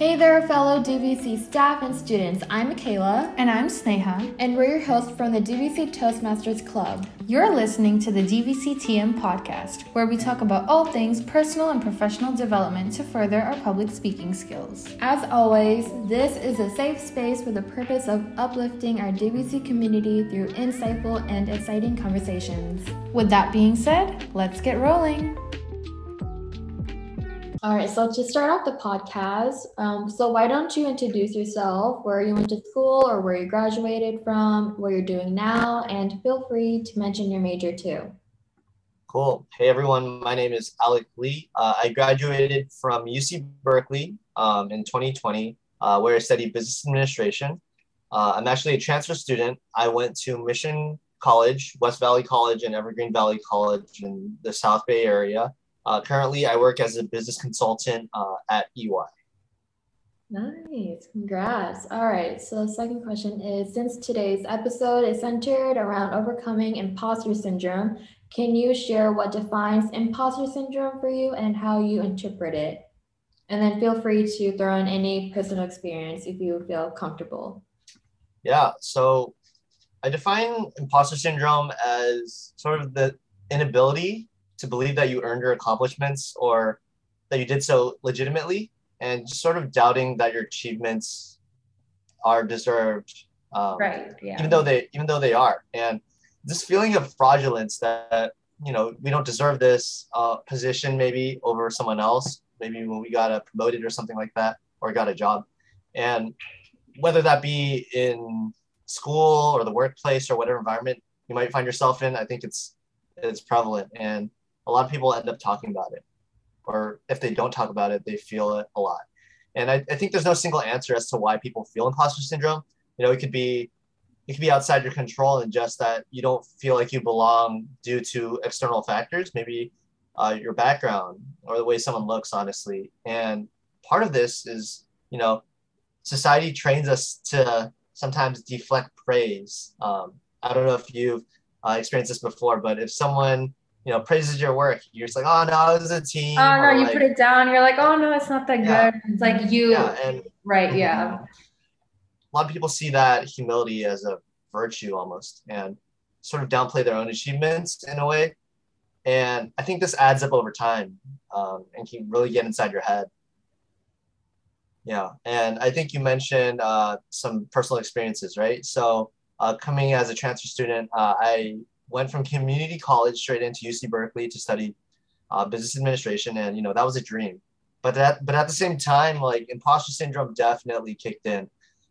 Hey there, fellow DVC staff and students. I'm Michaela. And I'm Sneha. And we're your hosts from the DVC Toastmasters Club. You're listening to the DVC TM podcast, where we talk about all things personal and professional development to further our public speaking skills. As always, this is a safe space for the purpose of uplifting our DVC community through insightful and exciting conversations. With that being said, let's get rolling. All right, so to start off the podcast, um, so why don't you introduce yourself, where you went to school or where you graduated from, what you're doing now, and feel free to mention your major too. Cool. Hey everyone, my name is Alec Li. Uh, I graduated from UC Berkeley um, in 2020, uh, where I studied business administration. Uh, I'm actually a transfer student. I went to Mission College, West Valley College, and Evergreen Valley College in the South Bay area. Uh, currently, I work as a business consultant uh, at EY. Nice, congrats. All right, so the second question is Since today's episode is centered around overcoming imposter syndrome, can you share what defines imposter syndrome for you and how you interpret it? And then feel free to throw in any personal experience if you feel comfortable. Yeah, so I define imposter syndrome as sort of the inability to believe that you earned your accomplishments or that you did so legitimately and just sort of doubting that your achievements are deserved um, right yeah. even though they even though they are. And this feeling of fraudulence that you know we don't deserve this uh, position maybe over someone else maybe when we got a promoted or something like that or got a job. And whether that be in school or the workplace or whatever environment you might find yourself in i think it's it's prevalent. And a lot of people end up talking about it. Or if they don't talk about it they feel it a lot. And I, I think there's no single answer as to why people feel imposter syndrome. You know it could be it could be outside your control and just that you don't feel like you belong due to external factors maybe uh, your background or the way someone looks honestly. And part of this is you know society trains us to sometimes deflect praise. Um, i don't know if you've uh, experienced this before but if someone you know, praises your work. You're just like, oh no, it was a team. Oh no, you like, put it down. You're like, oh no, it's not that yeah. good. It's like you, yeah, and, right? Yeah. A lot of people see that humility as a virtue almost, and sort of downplay their own achievements in a way. And I think this adds up over time, um, and can really get inside your head. Yeah, and I think you mentioned uh, some personal experiences, right? So, uh, coming as a transfer student, uh, I went from community college straight into UC Berkeley to study uh, business administration, and you know that was a dream. But that, but at the same time, like imposter syndrome definitely kicked in.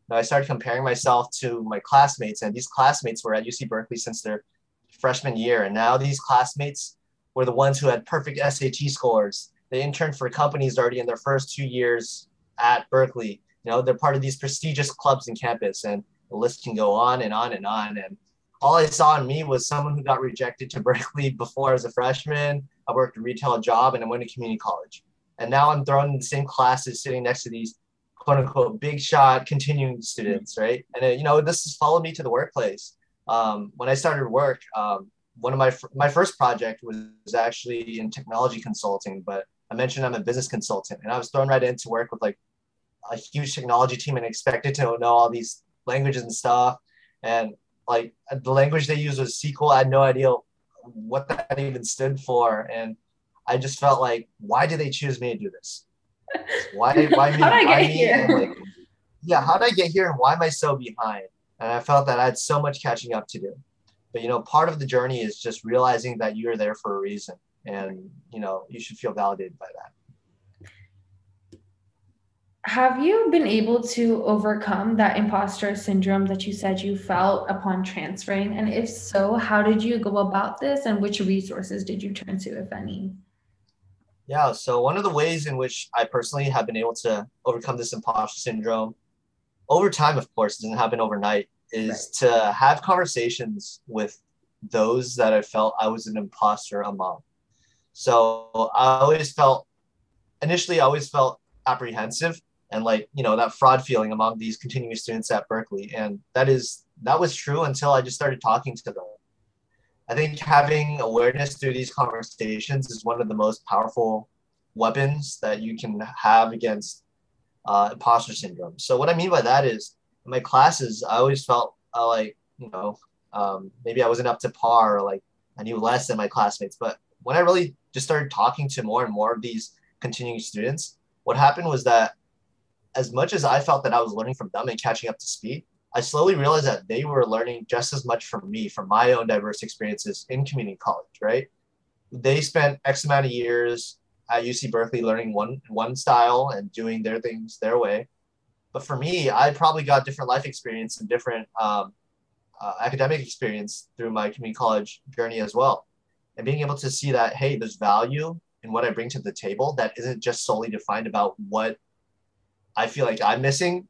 Know, I started comparing myself to my classmates, and these classmates were at UC Berkeley since their freshman year, and now these classmates were the ones who had perfect SAT scores. They interned for companies already in their first two years at Berkeley. You know, they're part of these prestigious clubs in campus, and the list can go on and on and on. And all I saw in me was someone who got rejected to Berkeley before as a freshman. I worked a retail job and I went to community college. And now I'm thrown in the same classes sitting next to these quote unquote big shot continuing students, right? And, it, you know, this has followed me to the workplace. Um, when I started work, um, one of my, my first project was actually in technology consulting, but I mentioned I'm a business consultant and I was thrown right into work with like a huge technology team and expected to know all these languages and stuff. And like the language they used was SQL. I had no idea what that even stood for, and I just felt like, why did they choose me to do this? Why? Why me? I get here? Like, yeah, how did I get here, and why am I so behind? And I felt that I had so much catching up to do. But you know, part of the journey is just realizing that you're there for a reason, and you know, you should feel validated by that have you been able to overcome that imposter syndrome that you said you felt upon transferring? And if so, how did you go about this and which resources did you turn to, if any? Yeah, so one of the ways in which I personally have been able to overcome this imposter syndrome over time, of course, doesn't happen overnight, is right. to have conversations with those that I felt I was an imposter among. So I always felt, initially, I always felt apprehensive and like you know that fraud feeling among these continuing students at berkeley and that is that was true until i just started talking to them i think having awareness through these conversations is one of the most powerful weapons that you can have against uh, imposter syndrome. So what I mean by that is in my classes, I always felt uh, like you know um, maybe I wasn't up to par or like I knew less than my classmates. But when I really just started talking to more and more of these continuing students, what happened was that as much as I felt that I was learning from them and catching up to speed, I slowly realized that they were learning just as much from me, from my own diverse experiences in community college, right? They spent X amount of years at UC Berkeley learning one one style and doing their things their way. But for me, I probably got different life experience and different um, uh, academic experience through my community college journey as well. And being able to see that, hey, there's value in what I bring to the table that isn't just solely defined about what I feel like I'm missing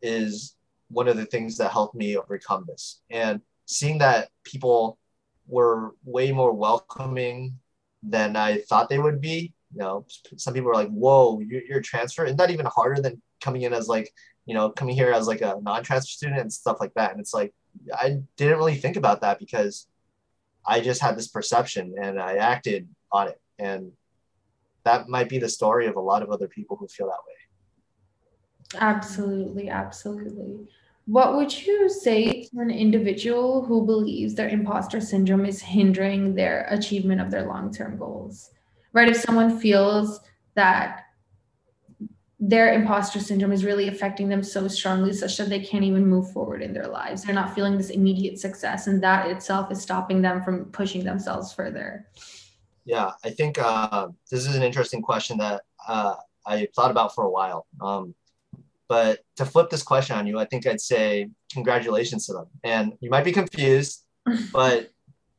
is one of the things that helped me overcome this. And seeing that people were way more welcoming than I thought they would be. You know, some people were like, "Whoa, you're, you're a transfer." Isn't that even harder than coming in as like, you know, coming here as like a non-transfer student and stuff like that? And it's like, I didn't really think about that because I just had this perception and I acted on it. And that might be the story of a lot of other people who feel that way. Absolutely, absolutely. What would you say to an individual who believes their imposter syndrome is hindering their achievement of their long term goals? Right? If someone feels that their imposter syndrome is really affecting them so strongly, such that they can't even move forward in their lives, they're not feeling this immediate success, and that itself is stopping them from pushing themselves further. Yeah, I think uh, this is an interesting question that uh, I thought about for a while. Um, but to flip this question on you, I think I'd say congratulations to them. And you might be confused, but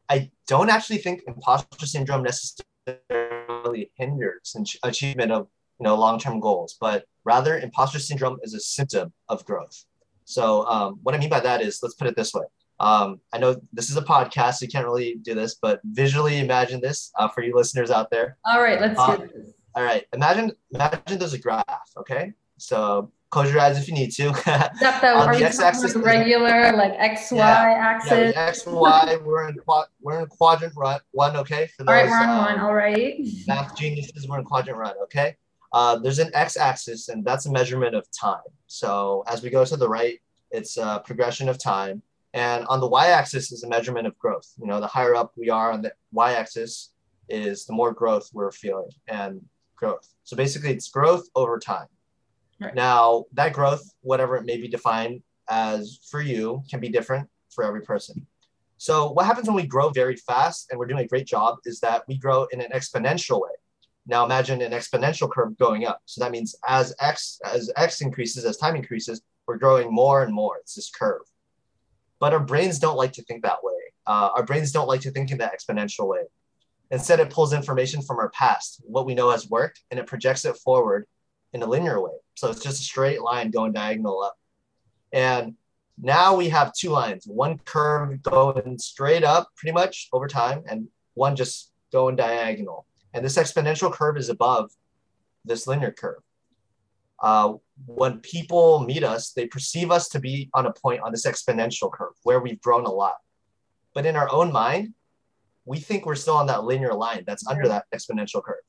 I don't actually think imposter syndrome necessarily hinders achievement of you know long-term goals, but rather imposter syndrome is a symptom of growth. So um, what I mean by that is, let's put it this way. Um, I know this is a podcast, so you can't really do this, but visually imagine this uh, for you listeners out there. All right, let's uh, do this. All right, imagine imagine there's a graph. Okay, so close your eyes if you need to. Except the x-axis, regular like x y yeah, axis. Yeah, x y. We're in quad, we're in quadrant run, one. Okay. For those, all right, we're on um, one. All right. Math geniuses, we're in quadrant run. Okay. Uh, there's an x-axis, and that's a measurement of time. So as we go to the right, it's a progression of time, and on the y-axis is a measurement of growth. You know, the higher up we are on the y-axis, is the more growth we're feeling and growth. So basically, it's growth over time. Right. Now, that growth, whatever it may be defined as for you, can be different for every person. So, what happens when we grow very fast and we're doing a great job is that we grow in an exponential way. Now, imagine an exponential curve going up. So that means as x as x increases, as time increases, we're growing more and more. It's this curve. But our brains don't like to think that way. Uh, our brains don't like to think in that exponential way. Instead, it pulls information from our past, what we know has worked, and it projects it forward in a linear way. So it's just a straight line going diagonal up. And now we have two lines, one curve going straight up pretty much over time, and one just going diagonal. And this exponential curve is above this linear curve. Uh, when people meet us, they perceive us to be on a point on this exponential curve where we've grown a lot. But in our own mind, we think we're still on that linear line that's under that exponential curve.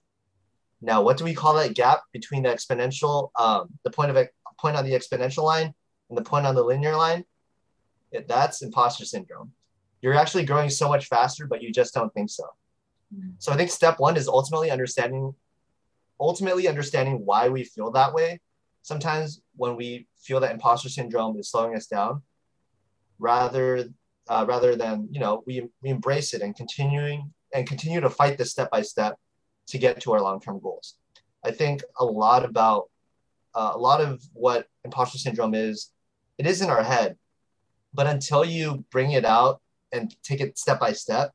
Now, what do we call that gap between the exponential, um, the point of a point on the exponential line and the point on the linear line? It, that's imposter syndrome. You're actually growing so much faster, but you just don't think so. Mm-hmm. So I think step one is ultimately understanding, ultimately understanding why we feel that way. Sometimes when we feel that imposter syndrome is slowing us down, rather uh, rather than you know we, we embrace it and continuing and continue to fight this step by step to get to our long-term goals. I think a lot about uh, a lot of what imposter syndrome is, it is in our head, but until you bring it out and take it step by step,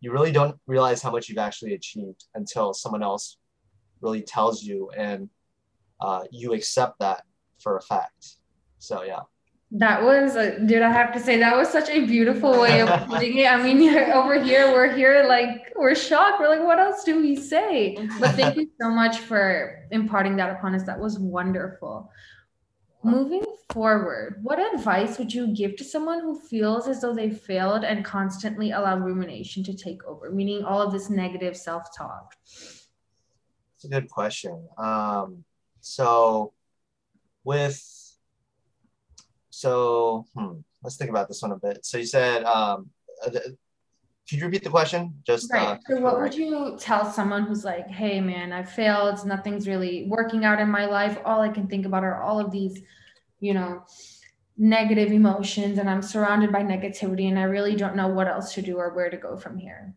you really don't realize how much you've actually achieved until someone else really tells you and uh, you accept that for a fact. So yeah. That was, a, dude, I have to say, that was such a beautiful way of putting it. I mean, over here, we're here, like, we're shocked. We're like, what else do we say? But thank you so much for imparting that upon us. That was wonderful. Moving forward, what advice would you give to someone who feels as though they failed and constantly allow rumination to take over, meaning all of this negative self talk? It's a good question. Um, so, with so hmm, let's think about this one a bit. So you said, um, uh, could you repeat the question? Just right. Uh, so, what would you tell someone who's like, "Hey, man, I failed. Nothing's really working out in my life. All I can think about are all of these, you know, negative emotions, and I'm surrounded by negativity, and I really don't know what else to do or where to go from here."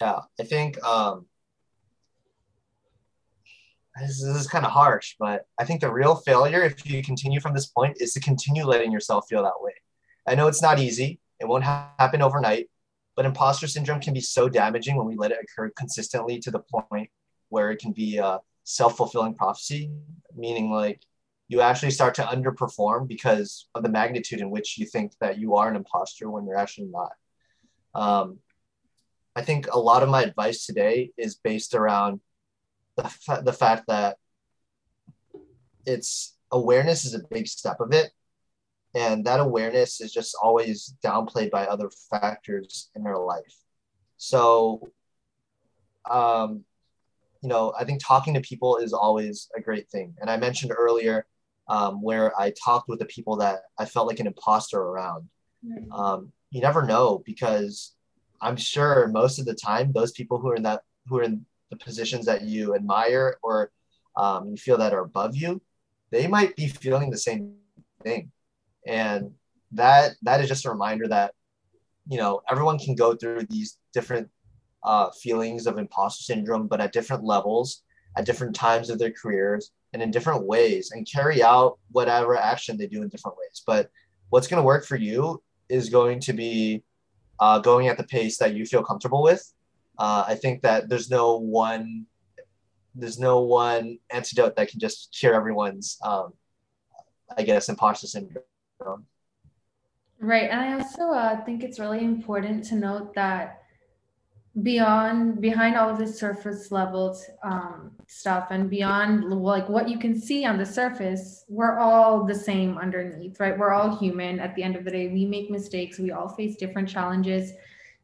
Yeah, I think um, this, is kind of harsh, but I think the real failure, if you continue from this point, is to continue letting yourself feel that way. I know it's not easy, it won't ha- happen overnight, but imposter syndrome can be so damaging when we let it occur consistently to the point where it can be a self fulfilling prophecy, meaning like you actually start to underperform because of the magnitude in which you think that you are an imposter when you're actually not. Um, I think a lot of my advice today is based around the, fa- the fact that it's awareness is a big step of it. And that awareness is just always downplayed by other factors in their life. So um, you know i think talking to people is always a great thing. And i mentioned earlier um, where i talked with the people that i felt like an imposter around. Um, you never know because i'm sure most of the time those people who are in that who are in the positions that you admire or um, you feel that are above you, they might be feeling the same thing. And that that is just a reminder that you know everyone can go through these different uh, feelings of imposter syndrome, but at different levels, at different times of their careers, and in different ways, and carry out whatever action they do in different ways. But what's going to work for you is going to be uh, going at the pace that you feel comfortable with uh, I think that there's no one there's no one antidote that can just cure everyone's um, I guess imposter syndrome. Right, and I also uh, think it's really important to note that beyond behind all of the surface level um, stuff and beyond like what you can see on the surface we're all the same underneath right? We're all human. At the end of the day we make mistakes. We all face different challenges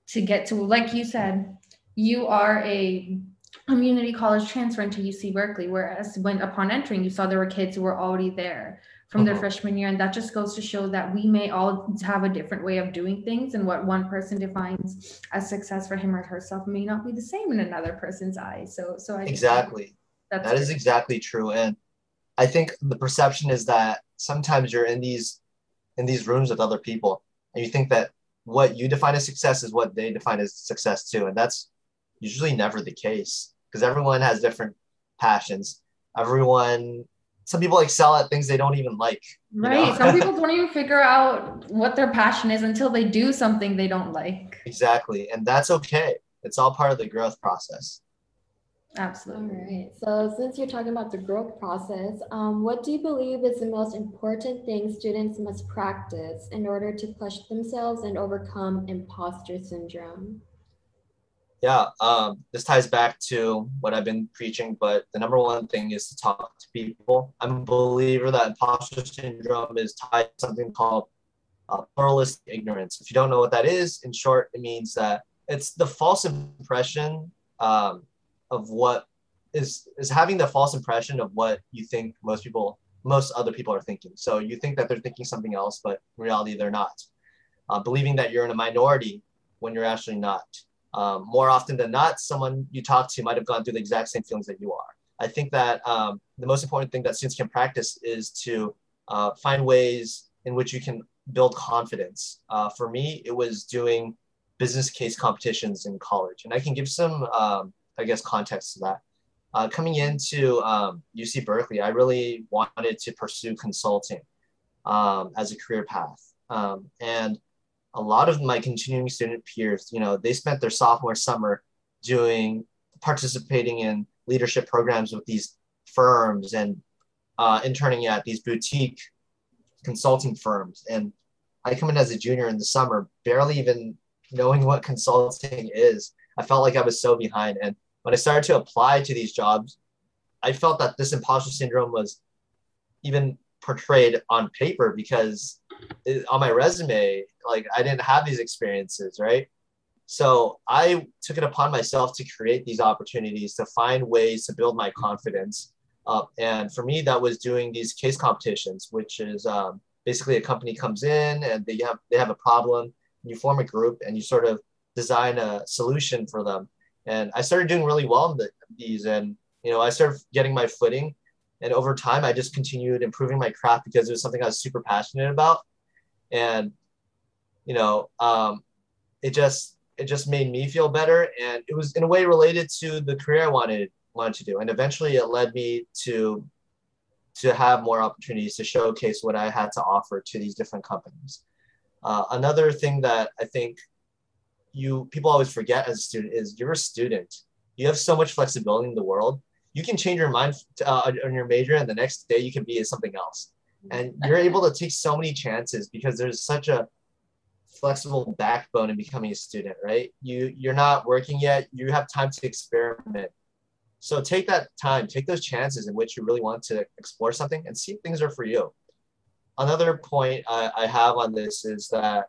to get to like you said you are a community college transfer into UC Berkeley, whereas when upon entering, you saw there were kids who were already there from their uh-huh. freshman year. And that just goes to show that we may all have a different way of doing things. And what one person defines as success for him or herself may not be the same in another person's eyes. So, so I exactly. That's that is exactly true. And I think the perception is that sometimes you're in these in these rooms with other people and you think that what you define as success is what they define as success too. And that's usually never the case because everyone has different passions. Everyone, some people excel at things they don't even like. Right. some people don't even figure out what their passion is until they do something they don't like. Exactly. And that's okay. It's all part of the growth process. Absolutely. All right. So, since you're talking about the growth process, um, what do you believe is the most important thing students must practice in order to push themselves and overcome imposter syndrome? Yeah, um, this ties back to what I've been preaching, but the number one thing is to talk to people. I'm a believer that imposter syndrome is tied to something called uh, pluralistic ignorance. If you don't know what that is, in short, it means that it's the false impression um, of what is is having the false impression of what you think most people, most other people are thinking. So you think that they're thinking something else, but in reality they're not. Uh, believing that you're in a minority when you're actually not um, more often than not, someone you talk to might have gone through the exact same feelings that you are. I think that um, the most important thing that students can practice is to uh, find ways in which you can build confidence. Uh, for me, it was doing business case competitions in college, and I can give some, um, I guess, context to that. Uh, coming into UC um, Berkeley, I really wanted to pursue consulting um, as a career path, um, and a lot of my continuing student peers, you know, they spent their sophomore summer doing participating in leadership programs with these firms and uh, interning at these boutique consulting firms. And I come in as a junior in the summer, barely even knowing what consulting is. I felt like I was so behind. And when I started to apply to these jobs, I felt that this imposter syndrome was even portrayed on paper because on my resume, like I didn't have these experiences, right? So I took it upon myself to create these opportunities to find ways to build my confidence and for me, that was doing these case competitions, which is um, basically a company comes in and they have they have a problem. You form a group and you sort of design a solution for them. And I started doing really well in the, these, and you know, I started getting my footing. And over time, I just continued improving my craft because it was something I was super passionate about. And you know, um, it just it just made me feel better, and it was in a way related to the career I wanted wanted to do. And eventually, it led me to to have more opportunities to showcase what I had to offer to these different companies. Uh, another thing that I think you people always forget as a student is you're a student. You have so much flexibility in the world. You can change your mind uh, on your major, and the next day you can be something else. And you're able to take so many chances because there's such a flexible backbone in becoming a student, right? You you're not working yet. You have time to experiment. So take that time, take those chances in which you really want to explore something and see if things are for you. Another point I, I have on this is that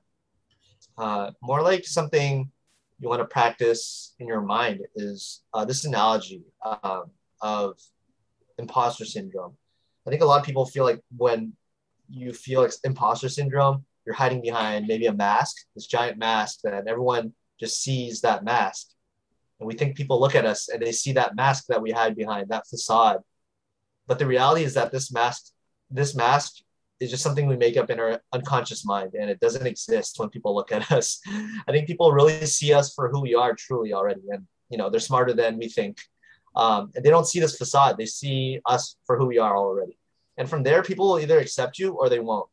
uh, more like something you want to practice in your mind is uh, this analogy um, of imposter syndrome. I think a lot of people feel like when you feel like imposter syndrome, you're hiding behind maybe a mask, this giant mask that everyone just sees that mask. And we think people look at us and they see that mask that we hide behind that facade. But the reality is that this mask this mask is just something we make up in our unconscious mind and it doesn't exist when people look at us. I think people really see us for who we are truly already. And you know they're smarter than we think um, and they don't see this facade they see us for who we are already and from there people will either accept you or they won't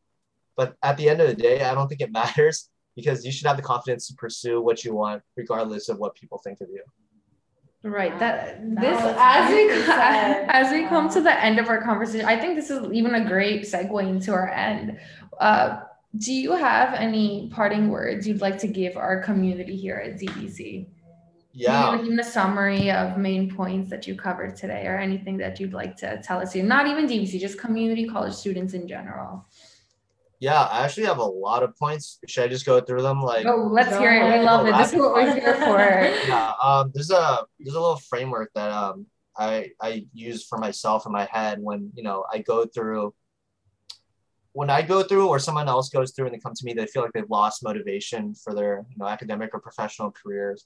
but at the end of the day i don't think it matters because you should have the confidence to pursue what you want regardless of what people think of you Right. That That this was as we as we come to the end of our conversation, I think this is even a great segue into our end. Uh, do you have any parting words you'd like to give our community here at DVC? Yeah Maybe even a summary of main points that you covered today, or anything that you'd like to tell us here. Not even DVC, just community college students in general. yeah i actually have a lot of points should i just go through them like Oh, let's hear it. We love it. This is what we're here for. yeah um there's a there's a little framework that um i i use for myself in my head when you know i go through when i go through or someone else goes through and they come to me they feel like they've lost motivation for their you know academic or professional careers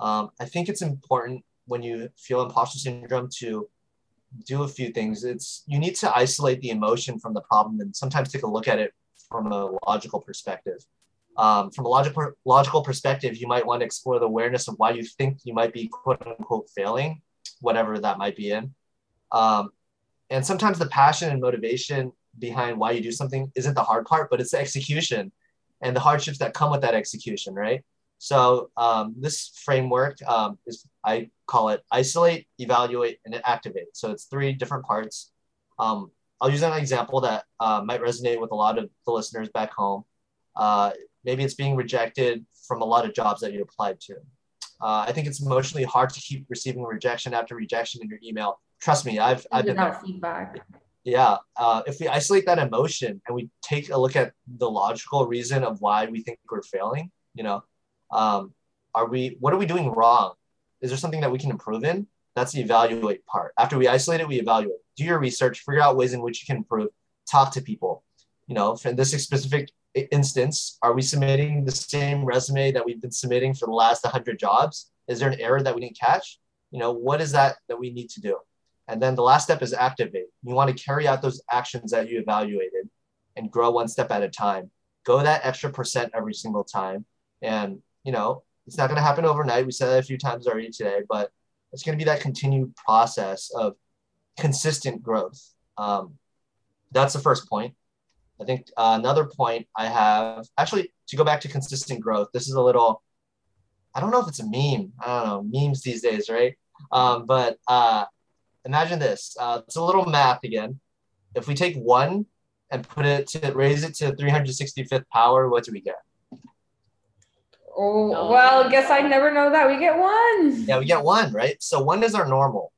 um, i think it's important when you feel imposter syndrome to do a few things it's you need to isolate the emotion from the problem and sometimes take a look at it from a logical perspective um, from a logical logical perspective, you might want to explore the awareness of why you think you might be quote unquote failing, whatever that might be in. Um, and sometimes the passion and motivation behind why you do something isn't the hard part, but it's the execution and the hardships that come with that execution, right? So um, this framework um, is I call it isolate, evaluate, and activate. So it's three different parts. Um, I'll use an example that uh, might resonate with a lot of the listeners back home. Uh, maybe it's being rejected from a lot of jobs that you applied to. Uh, I think it's emotionally hard to keep receiving rejection after rejection in your email. Trust me, I've I've been there. Feedback. Yeah. Uh, if we isolate that emotion and we take a look at the logical reason of why we think we're failing, you know, um, are we what are we doing wrong? Is there something that we can improve in? That's the evaluate part. After we isolate it, we evaluate. Do your research, figure out ways in which you can improve, talk to people. You know, in this specific instance, are we submitting the same resume that we've been submitting for the last 100 jobs? Is there an error that we didn't catch? You know, what is that that we need to do? And then the last step is activate. You want to carry out those actions that you evaluated and grow one step at a time. Go that extra percent every single time. And, you know, it's not going to happen overnight. We said that a few times already today, but it's going to be that continued process of consistent growth. Um, that's the first point. I think uh, another point I have actually to go back to consistent growth. This is a little, I don't know if it's a meme. I don't know memes these days, right? Um, but uh, imagine this. Uh, it's a little math again. If we take one and put it to raise it to 365th power, what do we get? Oh well, guess I never know that. We get one. Yeah, we get one, right? So one is our normal.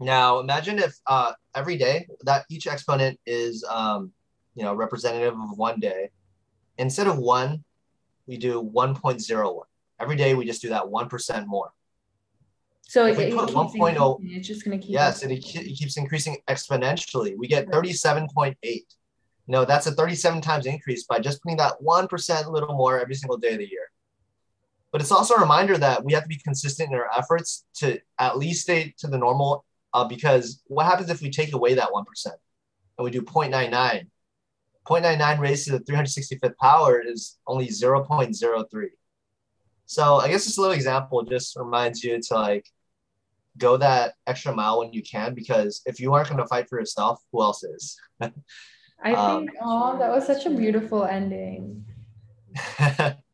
Now imagine if uh, every day that each exponent is um, you know representative of one day. Instead of one, we do 1.01. Every day we just do that 1% more. So If it, we it put keeps 1.0 increasing, it's just gonna keep. Yes, and it, it keeps increasing exponentially. We get 37.8. No, that's a 37 times increase by just putting that 1% a little more every single day of the year. But it's also a reminder that we have to be consistent in our efforts to at least stay to the normal. Uh, because what happens if we take away that 1% and we do 0.99? 0.99 raised to the 365th power is only 0.03. So I guess this little example just reminds you to like go that extra mile when you can because if you aren't going to fight for yourself, who else is? I Um, think, oh, that was such a beautiful ending.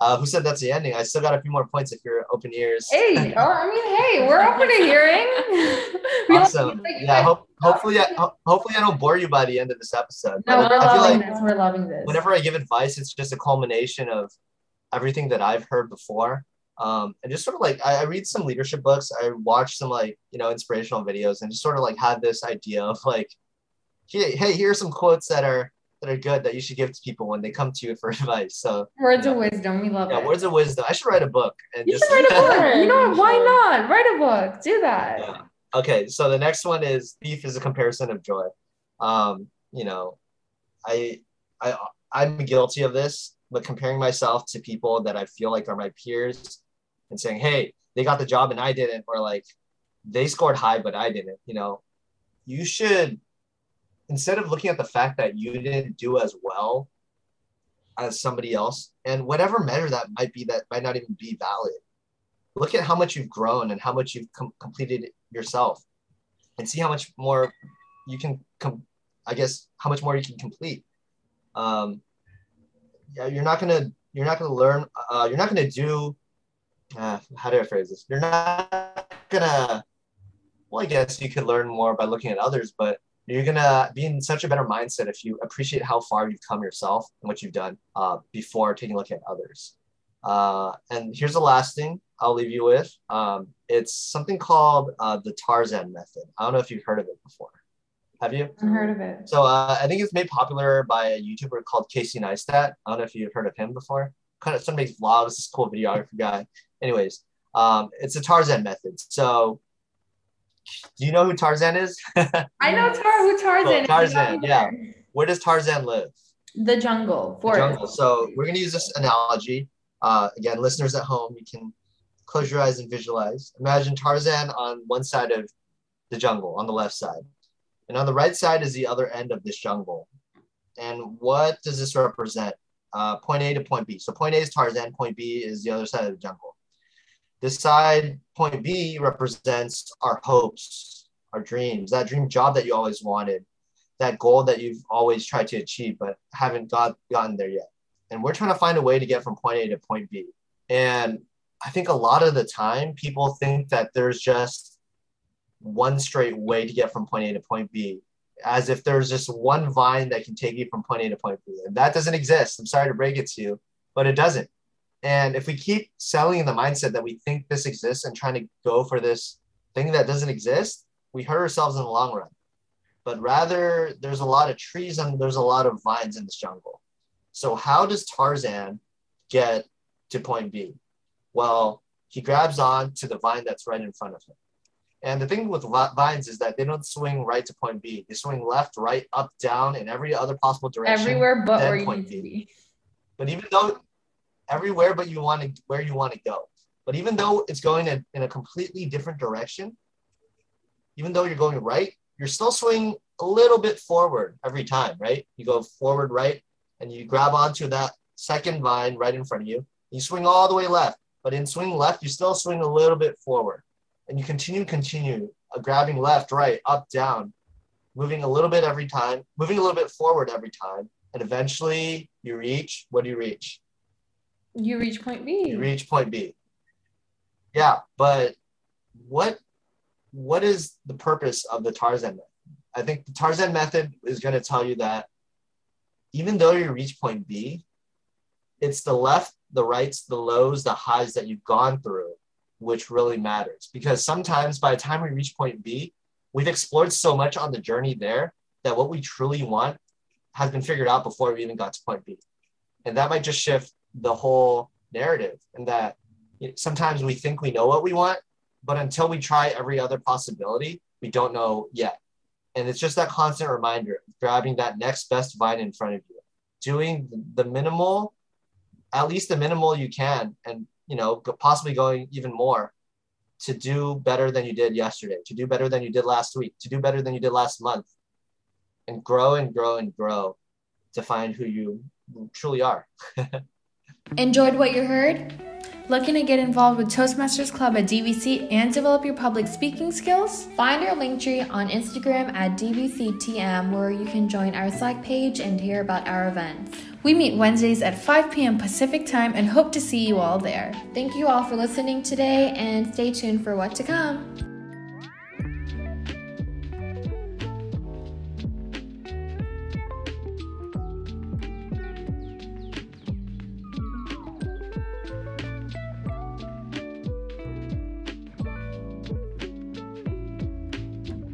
uh, who said that's the ending? I still got a few more points if you're open ears. Hey, oh, I mean, hey, we're open to hearing. Awesome. like- Yeah. Hope, hopefully, I, ho- hopefully I don't bore you by the end of this episode. No, But we're I feel loving like this. We're loving this. whenever I give advice, it's just a culmination of everything that I've heard before. Um, and just sort of like I, I read some leadership books, I watch some like you know inspirational videos, and just sort of like had this idea of like, hey, hey, here are some quotes that are that are good that you should give to people when they come to you for advice. So words Yeah. of wisdom, we love yeah, it. words of wisdom. I should write a book and you just should write a book. You know? Why not? Write a book. Do that. Yeah. Okay, so the next one is thief is a comparison of joy. Um, you know, I I I'm guilty of this, but comparing myself to people that I feel like are my peers and saying, "Hey, they got the job and I didn't," or like they scored high but I didn't. You know, you should instead of looking at the fact that you didn't do as well as somebody else, and whatever measure that might be, that might not even be valid. Look at how much you've grown and how much you've com- completed yourself, and see how much more you can. I guess how much more you can complete. Um, yeah, you're not gonna you're not gonna learn. Uh, you're not gonna do. Uh, how do I phrase this? You're not gonna. Well, I guess you could learn more by looking at others, but you're gonna be in such a better mindset if you appreciate how far you've come yourself and what you've done uh, before taking a look at others. Uh, and here's the last thing I'll leave you with. Um, it's something called uh, the Tarzan method. I don't know if you've heard of it before. Have you? I've heard of it. So uh, I think it's made popular by a YouTuber called Casey Neistat. I don't know if you've heard of him before. Kind of some makes vlogs. This cool videographer guy. Anyways, um, it's the Tarzan method. So do you know who Tarzan is? I know Tar who Tarzan. is. Tarzan, yeah. Where does Tarzan live? The jungle, The forest. jungle. So we're gonna use this analogy. Uh, again, listeners at home, you can close your eyes and visualize. Imagine Tarzan on one side of the jungle, on the left side, and on the right side is the other end of this jungle. And what does this represent? Uh, point A to point B. So point A is Tarzan. Point B is the other side of the jungle. This side, point B, represents our hopes, our dreams, that dream job that you always wanted, that goal that you've always tried to achieve but haven't got gotten there yet. And we're trying to find a way to get from point A to point B. And I think a lot of the time people think that there's just one straight way to get from point A to point B, as if there's just one vine that can take you from point A to point B. And that doesn't exist. I'm sorry to break it to you, but it doesn't. And if we keep selling in the mindset that we think this exists and trying to go for this thing that doesn't exist, we hurt ourselves in the long run. But rather, there's a lot of trees and there's a lot of vines in this jungle. So, how does Tarzan get to point B? Well, he grabs on to the vine that's right in front of him. And the thing with vines is that they don't swing right to point B. They swing left, right, up, down, in every other possible direction. Everywhere but where you point need to B. be. But even though everywhere but you want to where you want to go. But even though it's going in, in a completely different direction, even though you're going right, you're still swinging a little bit forward every time, right? You go forward right and you grab onto that second vine right in front of you. You swing all the way left, but in swing left, you still swing a little bit forward. And you continue, continue, uh, grabbing left, right, up, down, moving a little bit every time, moving a little bit forward every time. And eventually you reach, what do you reach? You reach point B. you reach point B. Yeah, but what what is the purpose of the Tarzan method? I think the Tarzan method is going to tell you that even though you reach point B, it's the left, the rights, the lows, the highs that you've gone through, which really matters. Because sometimes by the time we reach point B, we've explored so much on the journey there that what we truly want has been figured out before we even got to point B. And that might just shift the whole narrative and that sometimes we think we know what we want but until we try every other possibility, we don't know yet. And it's just that constant reminder of grabbing that next best vine in front of you, doing the minimal, at least the minimal you can, and you know, possibly going even more to do better than you did yesterday, to do better than you did last week, to do better than you did last month, and grow and grow and grow to find who you truly are. Enjoyed what you heard? Looking to get involved with Toastmasters Club at DVC and develop your public speaking skills? Find our link tree on Instagram at DVCTM where you can join our Slack page and hear about our events. We meet Wednesdays at 5 p.m. Pacific time and hope to see you all there. Thank you all for listening today and stay tuned for what to come.